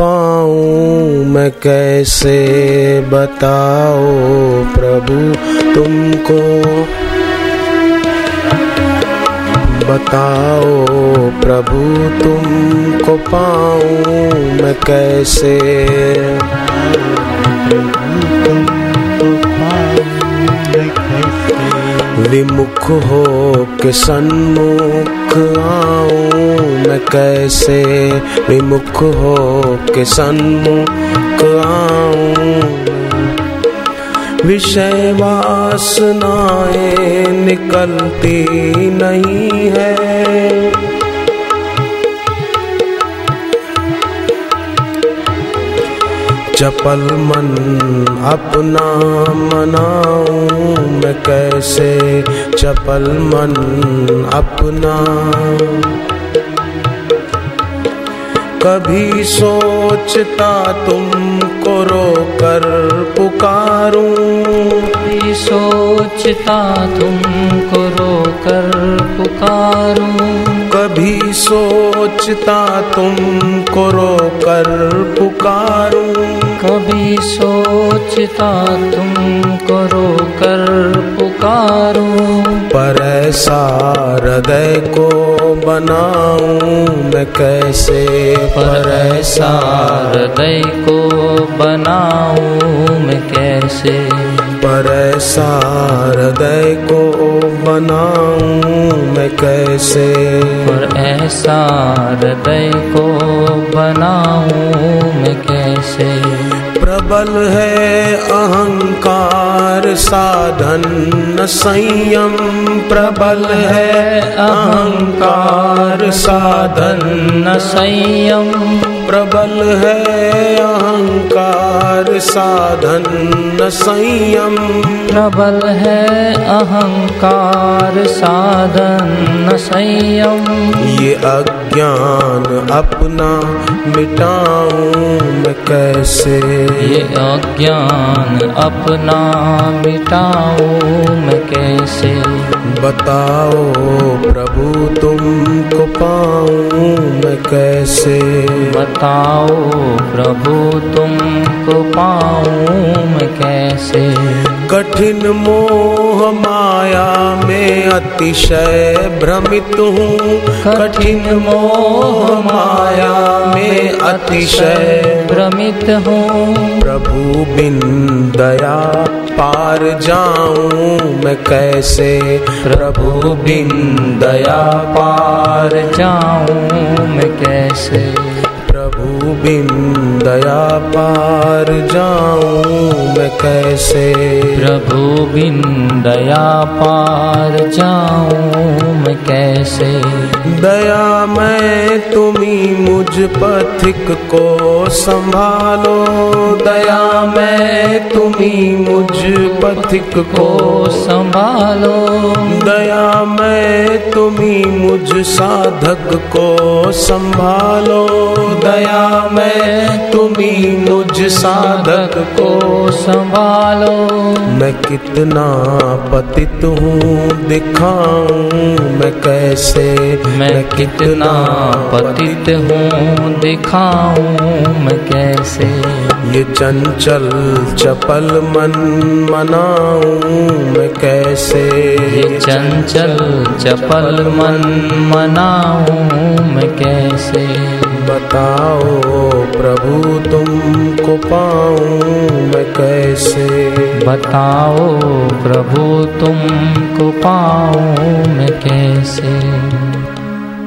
पाऊँ मैं कैसे बताओ प्रभु तुमको? बताओ प्रभु तुमको पाऊँ मैं कैसे? विमुख हो के सन्मुख आऊँ मैं कैसे? विमुख हो के सन्मुख आऊँ। विषय वासनाएँ निकलती नहीं है। चपल मन अपना मनाऊं मैं कैसे चपल मन अपना। कभी सोचता तुमको रोकर पुकारूं। कभी सोचता तुमको रोकर पुकारूं। कभी सोचता तुमको रोकर पुकारूं। कभी सोचता तुमको रोकर पुकारो। पर ऐसा हृदय को बनाऊँ मैं कैसे? पर ऐसा हृदय को बनाऊँ मैं कैसे? पर ऐसा हृदय को बनाऊँ मैं कैसे? पर ऐसा हृदय को बनाऊँ मैं कैसे? प्रबल है अहंकार साधन न संयम। प्रबल है अहंकार साधन न संयम। प्रबल है अहंकार साधन न संयम। प्रबल है अहंकार साधन न संयम। ये अज्ञान अपना मिटाऊं मैं कैसे? ये अज्ञान अपना मिटाऊं मैं कैसे? बताओ प्रभु तुमको पाऊँ मैं कैसे? बताओ प्रभु तुमको पाऊँ मैं कैसे? कठिन मोह माया में अतिशय भ्रमित हूँ। कठिन मोह माया में अतिशय भ्रमित हूँ। प्रभु बिन दया पार जाऊँ मैं कैसे? प्रभु बिन दया पार जाऊँ मैं कैसे? प्रभु बिन दया पार जाऊँ मैं कैसे? प्रभु बिन दया पार जाऊँ मैं कैसे? दया मैं मुझ पथिक को संभालो। दया मैं तुम्ही मुझ पथिक को संभालो। दया मैं तुम्ही मुझ साधक को संभालो। दया मैं तुम्ही मुझ साधक को संभालो। मैं कितना पतित हूँ दिखाऊँ मैं कैसे? मैं कितना पतित हूँ दिखाऊँ मैं कैसे? ये चंचल चपल मन मनाऊं मैं कैसे? ये चंचल चपल मन मनाऊं मैं कैसे? बताओ प्रभु तुमको पाऊँ मैं कैसे? बताओ प्रभु तुमको पाऊँ मैं कैसे?